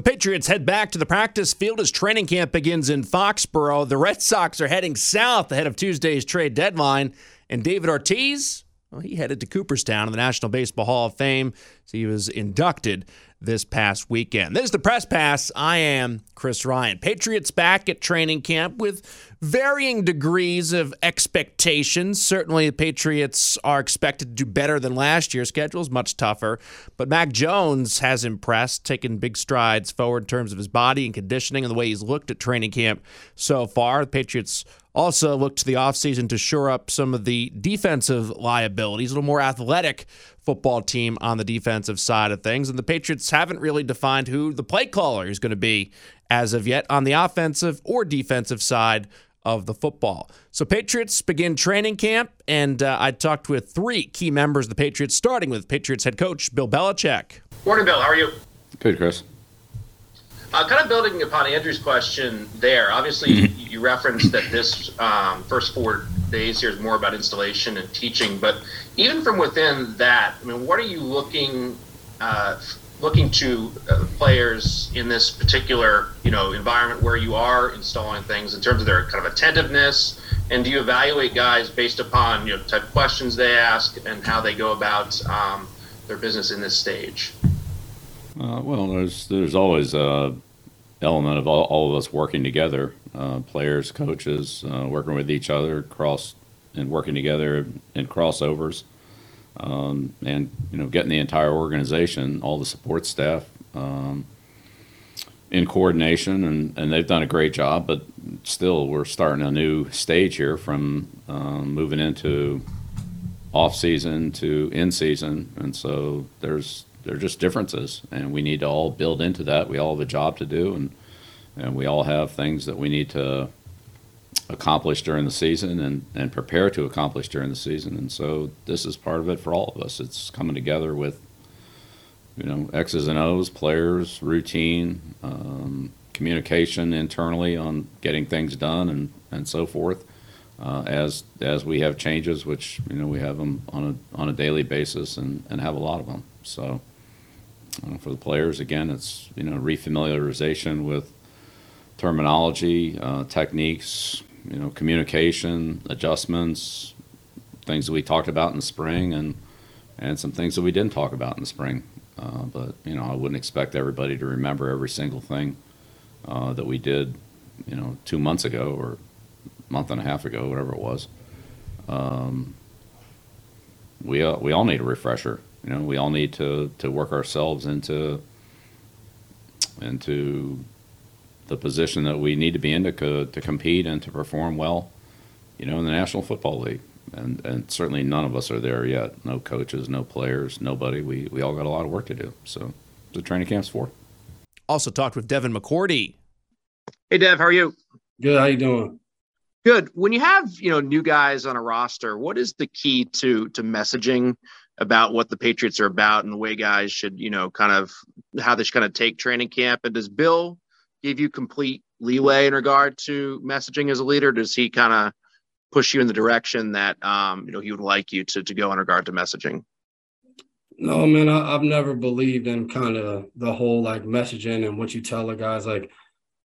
The Patriots head back to the practice field as training camp begins in Foxborough. The Red Sox are heading south ahead of Tuesday's trade deadline. And David Ortiz, well, he headed to Cooperstown in the National Baseball Hall of Fame. So he was inducted this past weekend. This is the press pass. I am Chris Ryan. Patriots back at training camp with varying degrees of expectations. Certainly, the Patriots are expected to do better than last year's schedule is much tougher. But Mac Jones has impressed, taken big strides forward in terms of his body and conditioning and the way he's looked at training camp so far. The Patriots also look to the offseason to shore up some of the defensive liabilities, a little more athletic football team on the defensive side of things. And the Patriots haven't really defined who the play caller is going to be as of yet on the offensive or defensive side of the football. So Patriots begin training camp, and uh, I talked with three key members of the Patriots, starting with Patriots head coach Bill Belichick. Morning, Bill. How are you? Good, Chris. Uh, kind of building upon Andrew's question there. Obviously, mm-hmm. you referenced that this um, first four days here is more about installation and teaching, but even from within that, I mean, what are you looking uh, looking to uh, players in this particular you know environment where you are installing things in terms of their kind of attentiveness? And do you evaluate guys based upon you know type of questions they ask and how they go about um, their business in this stage? Uh, well, there's there's always a element of all, all of us working together, uh, players, coaches, uh, working with each other, cross and working together in crossovers, um, and you know getting the entire organization, all the support staff. Um, in coordination, and, and they've done a great job. But still, we're starting a new stage here from um, moving into off season to in season, and so there's they're just differences, and we need to all build into that. We all have a job to do, and and we all have things that we need to accomplish during the season and, and prepare to accomplish during the season. And so this is part of it for all of us. It's coming together with, you know, X's and O's, players, routine, um, communication internally on getting things done and, and so forth. Uh, as as we have changes, which you know we have them on a on a daily basis and, and have a lot of them. So for the players, again, it's you know refamiliarization with terminology, uh, techniques, you know, communication, adjustments, things that we talked about in the spring, and and some things that we didn't talk about in the spring. Uh, but you know, I wouldn't expect everybody to remember every single thing uh, that we did, you know, two months ago or a month and a half ago, whatever it was. Um, we uh, we all need a refresher. You know, we all need to to work ourselves into into the position that we need to be in to, co- to compete and to perform well, you know, in the National Football League. And, and certainly none of us are there yet. No coaches, no players, nobody. We, we all got a lot of work to do. So the training camp's for. Also talked with Devin McCourty. Hey, Dev, how are you? Good. How you doing? Good. When you have you know new guys on a roster, what is the key to to messaging about what the Patriots are about and the way guys should you know kind of how they should kind of take training camp? And does Bill give you complete leeway in regard to messaging as a leader? Does he kind of push you in the direction that um, you know he would like you to to go in regard to messaging? No, man, I, have never believed in kind of the whole like messaging and what you tell the guys. Like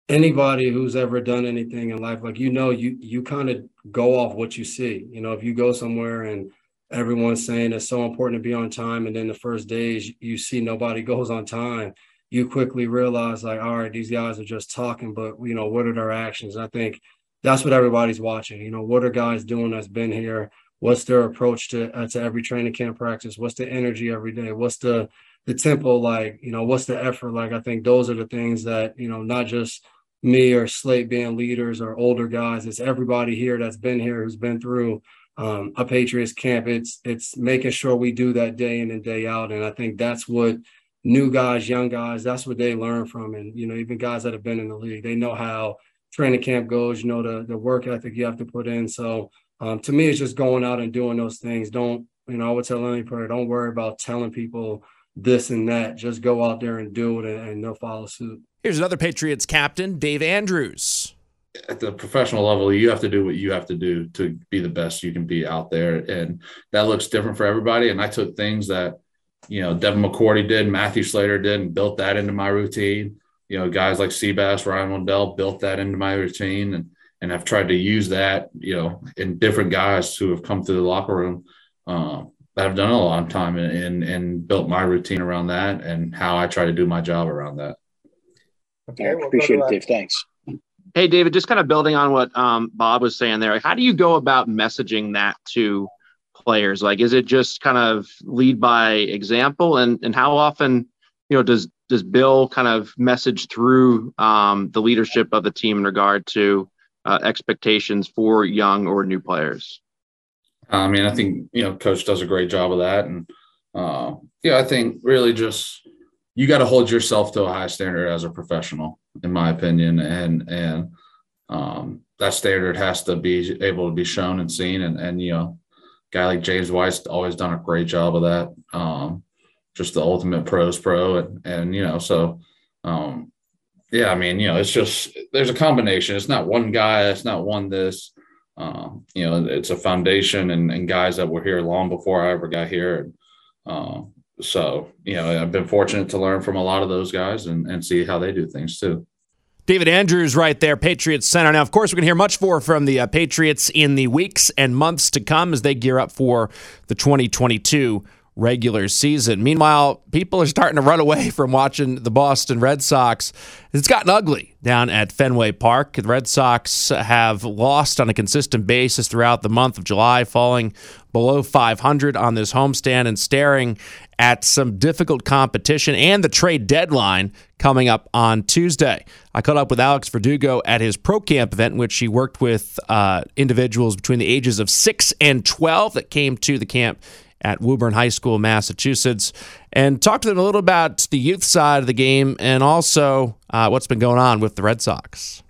anybody who's ever done anything in life, like you know, you you kind of go off what you see. You know, if you go somewhere and everyone's saying it's so important to be on time, and then the first days you see nobody goes on time you quickly realize like, all right, these guys are just talking, but you know, what are their actions? I think that's what everybody's watching. You know, what are guys doing that's been here? What's their approach to uh, to every training camp practice? What's the energy every day? What's the the tempo like? You know, what's the effort like? I think those are the things that you know, not just me or Slate being leaders or older guys. It's everybody here that's been here who's been through um, a Patriots camp. It's it's making sure we do that day in and day out, and I think that's what new guys, young guys, that's what they learn from. And, you know, even guys that have been in the league, they know how training camp goes, you know, the, the work ethic you have to put in. So um, to me, it's just going out and doing those things. Don't, you know, I would tell any player, don't worry about telling people this and that. Just go out there and do it and, and they'll follow suit. Here's another Patriots captain, Dave Andrews. At the professional level, you have to do what you have to do to be the best you can be out there. And that looks different for everybody. And I took things that you know, Devin McCourty did, Matthew Slater did, and built that into my routine. you know, guys like Seabass, Ryan Wendell built that into my routine and and I've tried to use that, you know, in different guys who have come through the locker room uh, that have done a long time and, and, and built my routine around that and how I try to do my job around that. Okay, yeah, we'll appreciate it, Dave. Thanks. Hey, David, just kind of building on what um, Bob was saying there. How do you go about messaging that to players? Like, is it just kind of lead by example, and and how often, you know, does does Bill kind of message through um, the leadership of the team in regard to uh, expectations for young or new players? I mean, I think you know, coach does a great job of that, and uh, yeah, I think really just you got to hold yourself to a high standard as a professional, in my opinion, and and um, that standard has to be able to be shown and seen. And and you know, guy like James White's always done a great job of that. Um, just the ultimate pros pro, and and you know, so um, yeah, I mean, you know, it's just there's a combination. It's not one guy. It's not one this. Um, you know, it's a foundation and, and guys that were here long before I ever got here. And, uh, so, you know, I've been fortunate to learn from a lot of those guys and, and see how they do things too. David Andrews, right there, Patriots center. Now, of course, we're going to hear much more from the uh, Patriots in the weeks and months to come as they gear up for the 2022 regular season. Meanwhile, people are starting to run away from watching the Boston Red Sox. It's gotten ugly down at Fenway Park. The Red Sox have lost on a consistent basis throughout the month of July, falling below 500 on this homestand and staring at some difficult competition and the trade deadline coming up on Tuesday. I caught up with Alex Verdugo at his pro camp event, in which he worked with uh, individuals between the ages of 6 and 12 that came to the camp at Woburn High School, Massachusetts, and talked to them a little about the youth side of the game and also uh, what's been going on with the Red Sox.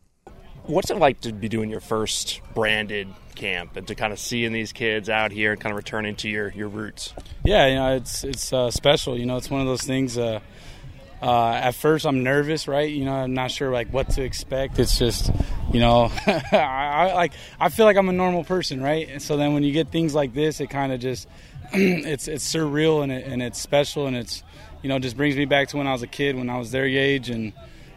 What's it like to be doing your first branded camp and to kind of seeing these kids out here and kind of returning to your, your roots? Yeah, you know, it's it's uh, special. You know, it's one of those things. Uh, uh, at first, I'm nervous, right? You know, I'm not sure like what to expect. It's just, you know, I, I, like I feel like I'm a normal person, right? And so then when you get things like this, it kind of just it's it's surreal and it, and it's special and it's you know just brings me back to when I was a kid when I was their age and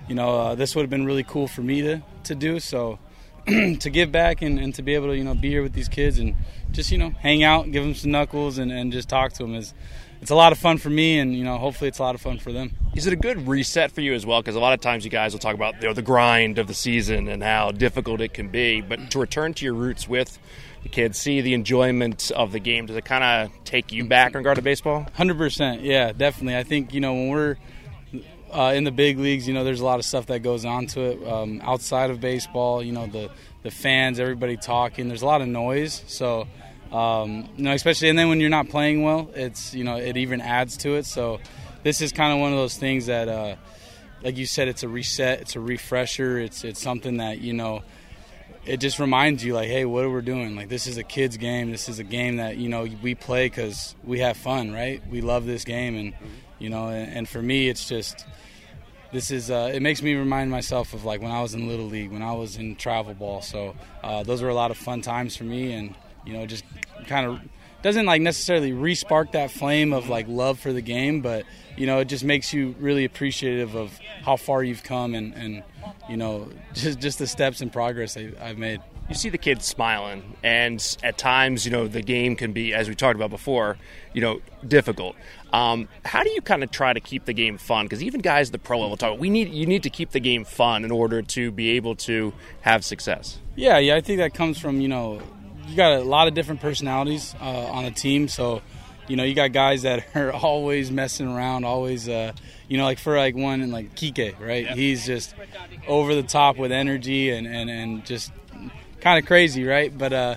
you know uh, this would have been really cool for me to to do so to give back and, and to be able to you know be here with these kids and just you know hang out give them some knuckles and, and just talk to them is it's a lot of fun for me and you know hopefully it's a lot of fun for them is it a good reset for you as well because a lot of times you guys will talk about you know, the grind of the season and how difficult it can be but to return to your roots with the kids see the enjoyment of the game. Does it kind of take you back in regard to baseball? Hundred percent, yeah, definitely. I think you know when we're uh, in the big leagues, you know, there's a lot of stuff that goes on to it um, outside of baseball. You know, the the fans, everybody talking. There's a lot of noise, so um, you know, especially and then when you're not playing well, it's you know, it even adds to it. So this is kind of one of those things that, uh, like you said, it's a reset, it's a refresher, it's it's something that you know it just reminds you like hey what are we doing? Like this is a kids game. This is a game that you know we play because we have fun right? We love this game and you know and, and for me it's just this is uh, it makes me remind myself of like when i was in little league when i was in travel ball. So uh, those were a lot of fun times for me and you know just kind of doesn't like necessarily respark that flame of like love for the game but you know it just makes you really appreciative of how far you've come and, and you know, just just the steps and progress I've made. You see the kids smiling, and at times, you know, the game can be, as we talked about before, you know, difficult. Um, how do you kind of try to keep the game fun? Because even guys at the pro level talk, we need you need to keep the game fun in order to be able to have success. Yeah, yeah, I think that comes from you know, you got a lot of different personalities uh, on a team, so you know, you got guys that are always messing around, always, uh, you know, like for like one and like Kike, right? He's just over the top with energy and, and, and just kind of crazy, right? But uh,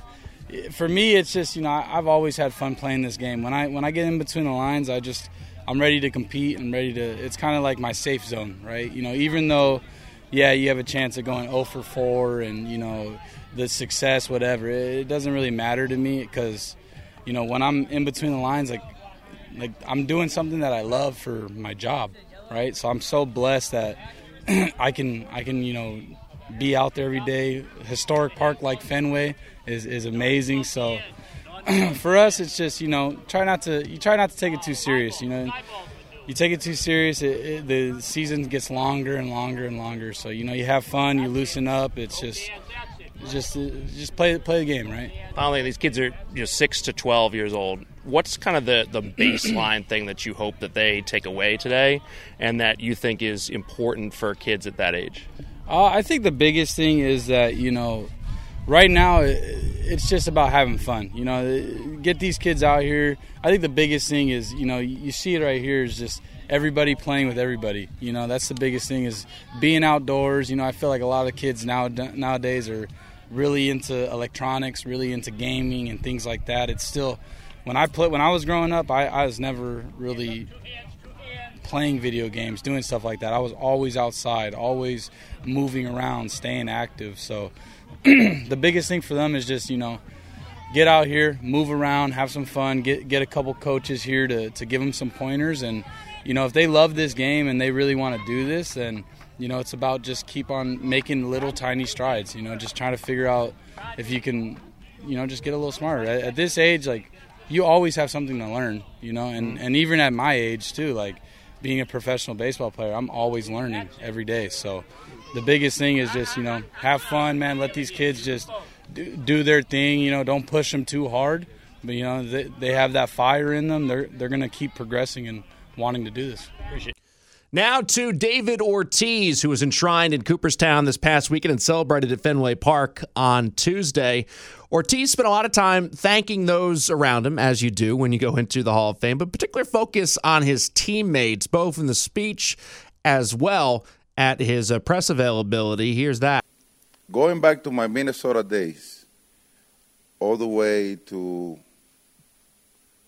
for me, it's just you know I've always had fun playing this game. When I when I get in between the lines, I just I'm ready to compete and ready to. It's kind of like my safe zone, right? You know, even though, yeah, you have a chance of going 0 for 4 and you know the success, whatever. It doesn't really matter to me because you know, when I'm in between the lines, like, like I'm doing something that I love for my job, right? So I'm so blessed that I can, I can, you know, be out there every day. Historic park like Fenway is is amazing. So for us, it's just you know, try not to, you try not to take it too serious. You know, you take it too serious, it, it, the season gets longer and longer and longer. So you know, you have fun, you loosen up. It's just, just, just play play the game, right? Finally, these kids are you know six to twelve years old. What's kind of the the baseline thing that you hope that they take away today, and that you think is important for kids at that age? Uh, I think the biggest thing is that you know right now it's just about having fun you know get these kids out here i think the biggest thing is you know you see it right here is just everybody playing with everybody. You know that's the biggest thing is being outdoors. You know i feel like a lot of kids now nowadays are really into electronics really into gaming and things like that. It's still when i play when i was growing up i, I was never really playing video games doing stuff like that. I was always outside always moving around staying active. So the biggest thing for them is just you know get out here, move around, have some fun, get get a couple coaches here to to give them some pointers, and you know if they love this game and they really want to do this, then you know it's about just keep on making little tiny strides. You know, just trying to figure out if you can, you know, just get a little smarter. At, at this age, like you always have something to learn. You know, and mm-hmm. and even at my age too, like being a professional baseball player, I'm always learning every day. So the biggest thing is just you know have fun, man. Let these kids just do, do their thing. You know, don't push them too hard. But you know they, they have that fire in them. They're they're gonna keep progressing and wanting to do this. Appreciate. Now to David Ortiz, who was enshrined in Cooperstown this past weekend and celebrated at Fenway Park on Tuesday. Ortiz spent a lot of time thanking those around him, as you do when you go into the Hall of Fame, but particular focus on his teammates, both in the speech as well at his uh, press availability. Here's that. Going back to my Minnesota days, all the way to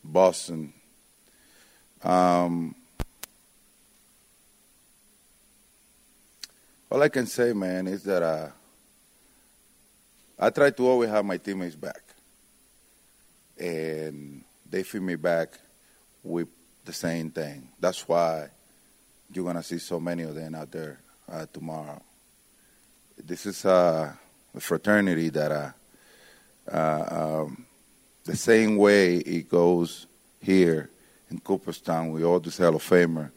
Boston, um, all I can say, man, is that uh, I try to always have my teammates back. And they feed me back with the same thing. That's why you're going to see so many of them out there uh, tomorrow. This is uh, a fraternity that uh, uh, um, the same way it goes here in Cooperstown with all these Hall of Famer.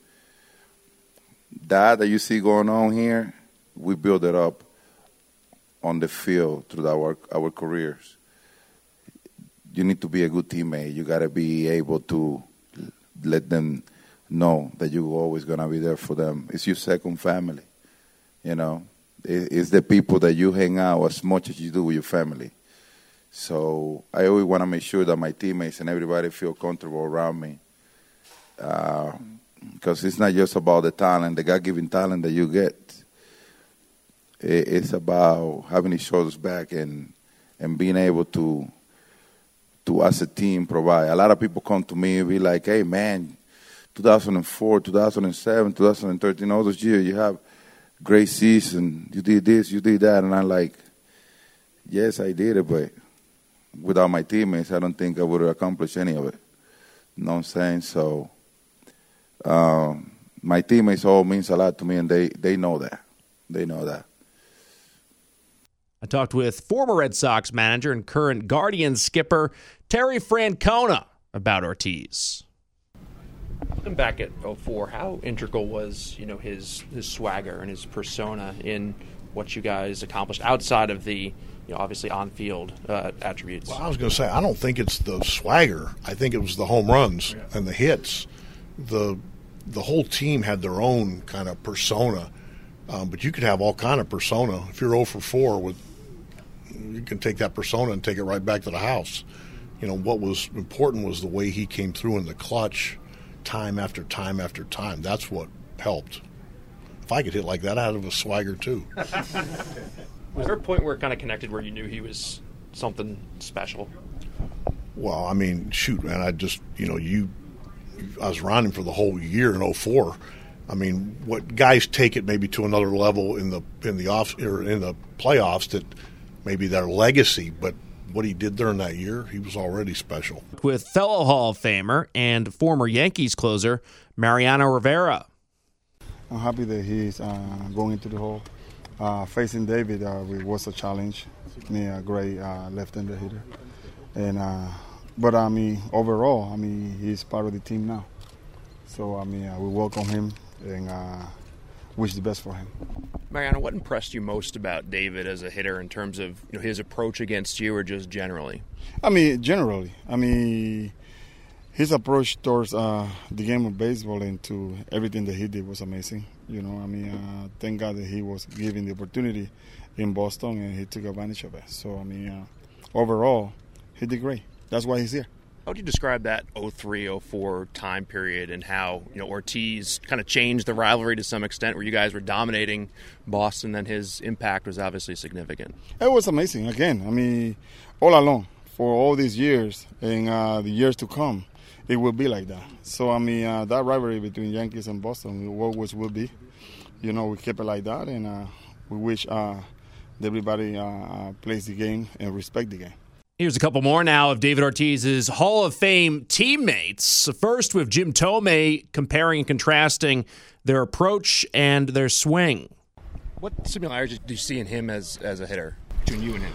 That that you see going on here, we build it up on the field through our our careers. You need to be a good teammate. You got to be able to let them know that you're always to be there for them. It's your second family. You know, it's the people that you hang out as much as you do with your family. So I always want to make sure that my teammates and everybody feel comfortable around me. Because uh, it's not just about the talent, the God-given talent that you get. It's about having each shoulders back and and being able to to as a team provide. A lot of people come to me and be like, "Hey, man, 2004, 2007, 2013, all those years you have great season. You did this, you did that." And I'm like, "Yes, I did it, but without my teammates, I don't think I would have accomplished any of it." You know what I'm saying? So, um, my teammates all means a lot to me, and they they know that. They know that. I talked with former Red Sox manager and current Guardians skipper Terry Francona about Ortiz. Looking back at 04, how integral was you know his his swagger and his persona in what you guys accomplished outside of the you know obviously on field uh, attributes? Well, I was going to say I don't think it's the swagger. I think it was the home runs yeah. and the hits. The the whole team had their own kind of persona. Um, but you could have all kind of persona. If you're 0 for 4 with you can take that persona and take it right back to the house. You know, what was important was the way he came through in the clutch time after time after time. That's what helped. If I could hit like that, I'd have a swagger too. was there a point where it kind of connected where you knew he was something special? Well, I mean, shoot, man, I just, you know, you, I was running for the whole year in 04. I mean, what guys take it maybe to another level in the in the off or in the playoffs that maybe their legacy, but what he did during that year, he was already special. With fellow Hall of Famer and former Yankees closer Mariano Rivera. I'm happy that he's uh, going into the Hall. Uh, facing David uh, was a challenge. Me, a great uh, left-hander hitter, and uh, but I mean overall, I mean he's part of the team now. So I mean, uh, we welcome him and uh, wish the best for him. Mariano, what impressed you most about David as a hitter in terms of you know, his approach against you, or just generally? I mean, generally. I mean, his approach towards uh, the game of baseball and to everything that he did was amazing. You know, I mean, uh, thank God that he was given the opportunity in Boston and he took advantage of it. So, I mean, uh, overall, he did great. That's why he's here. How would you describe that 03 04 time period and how you know Ortiz kind of changed the rivalry to some extent where you guys were dominating Boston and his impact was obviously significant? It was amazing. Again, I mean, all along for all these years and uh, the years to come, it will be like that. So, I mean, uh, that rivalry between Yankees and Boston always will be. You know, we keep it like that and uh, we wish uh, everybody uh, uh, plays the game and respect the game. Here's a couple more now of David Ortiz's Hall of Fame teammates. First, with Jim Thome comparing and contrasting their approach and their swing. What similarities do you see in him as, as a hitter between you and him?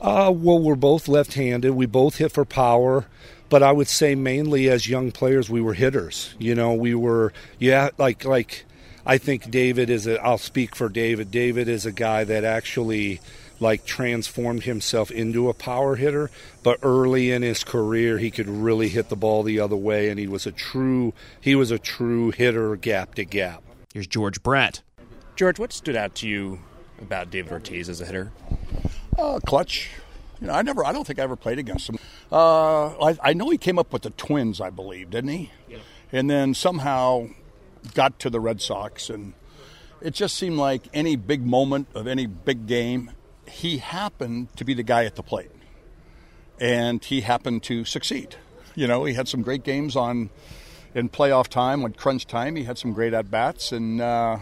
Uh, well, we're both left handed. We both hit for power. But I would say mainly as young players, we were hitters. You know, we were, yeah, like, like, I think David is a, I'll speak for David. David is a guy that actually like transformed himself into a power hitter, but early in his career he could really hit the ball the other way and he was a true he was a true hitter gap to gap. Here's George Brett. George, what stood out to you about David Ortiz as a hitter? Uh, clutch. You know, I never I don't think I ever played against him. Uh, I, I know he came up with the Twins, I believe, didn't he? Yeah. And then somehow got to the Red Sox and it just seemed like any big moment of any big game he happened to be the guy at the plate, and he happened to succeed. You know, he had some great games on in playoff time, when crunch time. He had some great at bats, and uh,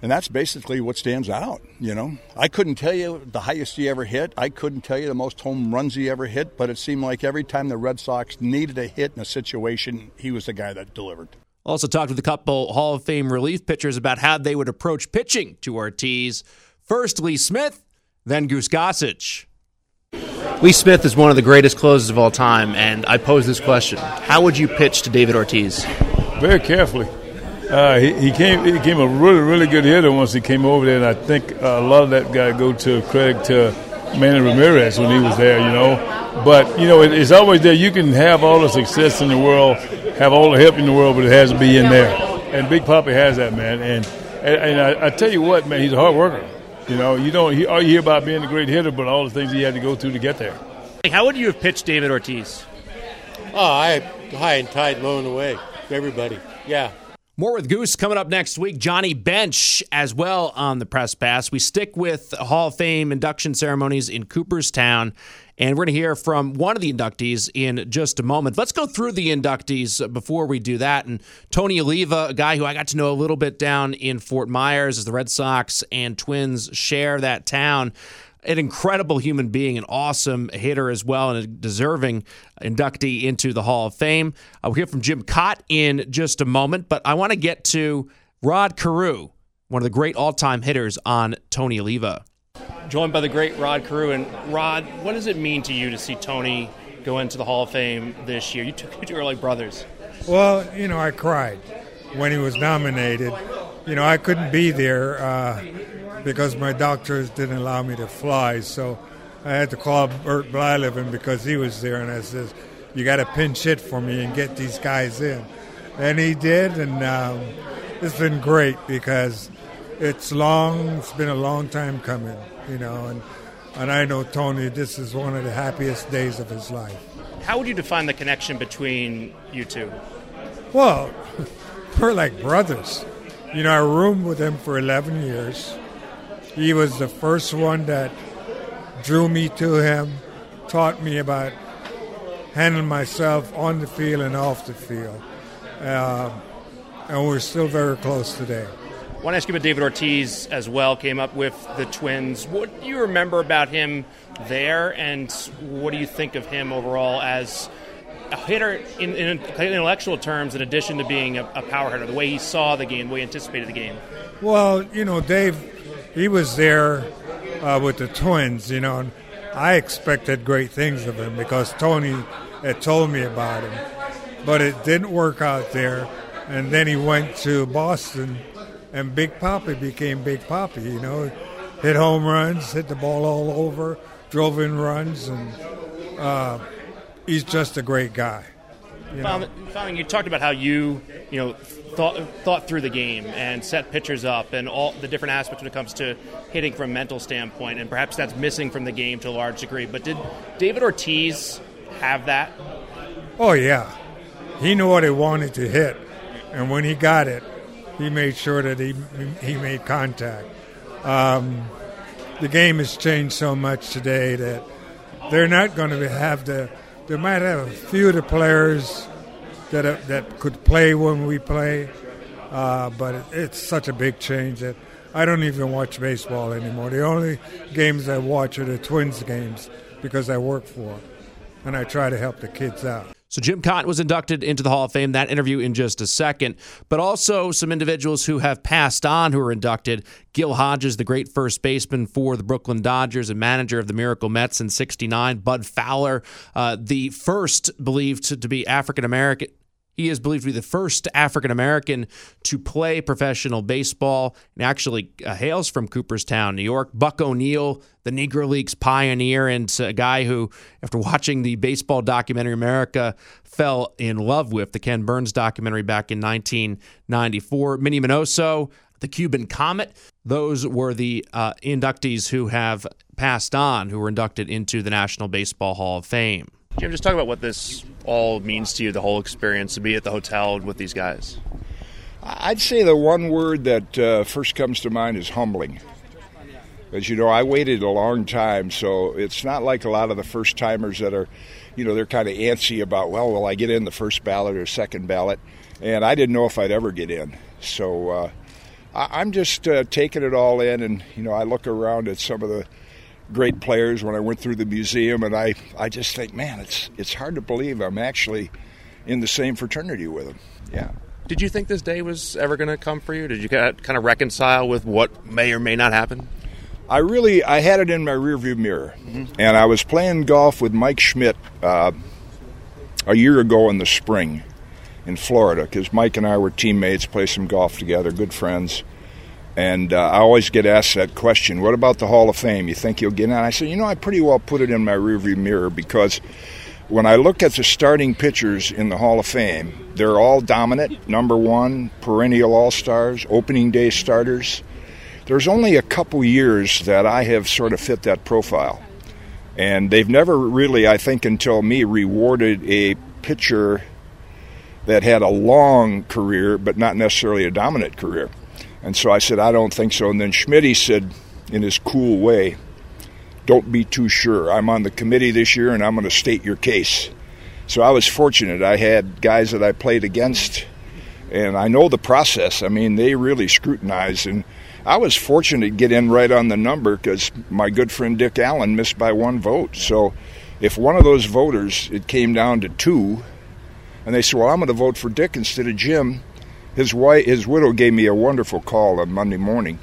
and that's basically what stands out. You know, I couldn't tell you the highest he ever hit. I couldn't tell you the most home runs he ever hit, but it seemed like every time the Red Sox needed a hit in a situation, he was the guy that delivered. Also talked with a couple Hall of Fame relief pitchers about how they would approach pitching to Ortiz. First, Lee Smith, then Goose Gossage. Lee Smith is one of the greatest closers of all time, and I pose this question: How would you pitch to David Ortiz? Very carefully. Uh, he, he, came. He came a really, really good hitter once he came over there, and I think a lot of that guy go to credit to Manny Ramirez when he was there. You know, but you know it, it's always there. You can have all the success in the world, have all the help in the world, but it has to be in there. And Big Papi has that man. And and, and I, I tell you what, man, he's a hard worker. You know, you don't he, all you hear about being a great hitter, but all the things he had to go through to get there. How would you have pitched David Ortiz? Oh, I high and tight, blowing away everybody. Yeah. More with Goose coming up next week. Johnny Bench as well on the press pass. We stick with Hall of Fame induction ceremonies in Cooperstown, and we're going to hear from one of the inductees in just a moment. Let's go through the inductees before we do that. And Tony Oliva, a guy who I got to know a little bit down in Fort Myers as the Red Sox and Twins share that town an incredible human being, an awesome hitter as well, and a deserving inductee into the Hall of Fame. I'll hear from Jim Kaat in just a moment, but I want to get to Rod Carew, one of the great all time hitters on Tony Oliva. Joined by the great Rod Carew. And Rod, what does it mean to you to see Tony go into the Hall of Fame this year? You two, you two are like brothers. Well, you know, I cried when he was nominated. You know, I couldn't be there. Uh, because my doctors didn't allow me to fly. So I had to call Bert Blyleven because he was there, and I says, "You got to pinch hit for me and get these guys in," and he did, and um, it's been great because it's long. It's been a long time coming, you know, and and I know Tony. This is one of the happiest days of his life. How would you define the connection between you two? Well, we're like brothers. You know, I roomed with him for 11 years. He was the first one that drew me to him, taught me about handling myself on the field and off the field. Uh, and we're still very close today. I want to ask you about David Ortiz as well. Came up with the Twins. What do you remember about him there, and what do you think of him overall as a hitter in, in intellectual terms, in addition to being a, a power hitter? The way he saw the game, the way he anticipated the game. Well, you know, Dave he was there uh, with the twins, you know, and I expected great things of him because Tony had told me about him. but it didn't work out there. And then he went to Boston, and Big Papi became Big Papi. You know, hit home runs, hit the ball all over, drove in runs, and uh, he's just a great guy. You, you talked about how you, you know, thought thought through the game and set pitchers up and all the different aspects when it comes to hitting from a mental standpoint, and perhaps that's missing from the game to a large degree. But did David Ortiz have that? Oh yeah, he knew what he wanted to hit, and when he got it, he made sure that he he made contact. Um, the game has changed so much today that they're not going to have the. They might have a few of the players that uh, that could play when we play, uh, but it, it's such a big change that I don't even watch baseball anymore. The only games I watch are the Twins games because I work for them, and I try to help the kids out. So Jim Kaat was inducted into the Hall of Fame. That interview in just a second. But also some individuals who have passed on who are inducted. Gil Hodges, the great first baseman for the Brooklyn Dodgers and manager of the Miracle Mets in '69. Bud Fowler, uh, the first believed to, to be African American he is believed to be the first African American to play professional baseball and actually uh, hails from Cooperstown, New York. Buck O'Neill, the Negro Leagues pioneer, and a guy who, after watching the baseball documentary America, fell in love with the Ken Burns documentary back in 1994. Minnie Minoso, the Cuban Comet. Those were the uh, inductees who have passed on, who were inducted into the National Baseball Hall of Fame. Jim, just talk about what this all means to you, the whole experience to be at the hotel with these guys. I'd say the one word that uh, first comes to mind is humbling. As you know, I waited a long time, so it's not like a lot of the first timers that are, you know, they're kind of antsy about, well, will I get in the first ballot or second ballot? And I didn't know if I'd ever get in. So uh, I'm just uh, taking it all in, and, you know, I look around at some of the great players when I went through the museum, and I, I just think, man, it's it's hard to believe I'm actually in the same fraternity with them. Yeah. Did you think this day was ever going to come for you? Did you kind of reconcile with what may or may not happen? I really I had it in my rearview mirror, mm-hmm. and I was playing golf with Mike Schmidt uh, a year ago in the spring in Florida because Mike and I were teammates, play some golf together, good friends. And uh, I always get asked that question what about the Hall of Fame? You think you'll get in? I said, you know, I pretty well put it in my rearview mirror because when I look at the starting pitchers in the Hall of Fame, they're all dominant, number one, perennial all stars, opening day starters. There's only a couple years that I have sort of fit that profile. And they've never really, I think, until me, rewarded a pitcher that had a long career, but not necessarily a dominant career. And so I said, I don't think so. And then Schmidt said, in his cool way, don't be too sure. I'm on the committee this year and I'm going to state your case. So I was fortunate. I had guys that I played against, and I know the process. I mean, they really scrutinize. And I was fortunate to get in right on the number because my good friend Dick Allen missed by one vote. So if one of those voters, it came down to two, and they said, Well, I'm going to vote for Dick instead of Jim his wife, his widow, gave me a wonderful call on Monday morning,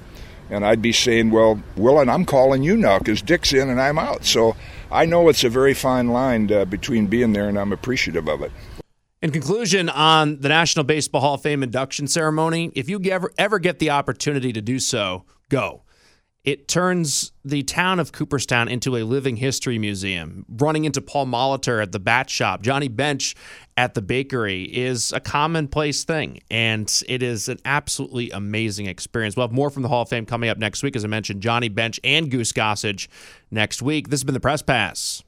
and I'd be saying, "Well, Willen, I'm calling you now because Dick's in and I'm out." So I know it's a very fine line uh, between being there, and I'm appreciative of it. In conclusion, on the National Baseball Hall of Fame induction ceremony, if you ever ever get the opportunity to do so, go. It turns the town of Cooperstown into a living history museum. Running into Paul Molitor at the bat shop, Johnny Bench at the bakery is a commonplace thing, and it is an absolutely amazing experience. We'll have more from the Hall of Fame coming up next week. As I mentioned, Johnny Bench and Goose Gossage next week. This has been the Press Pass.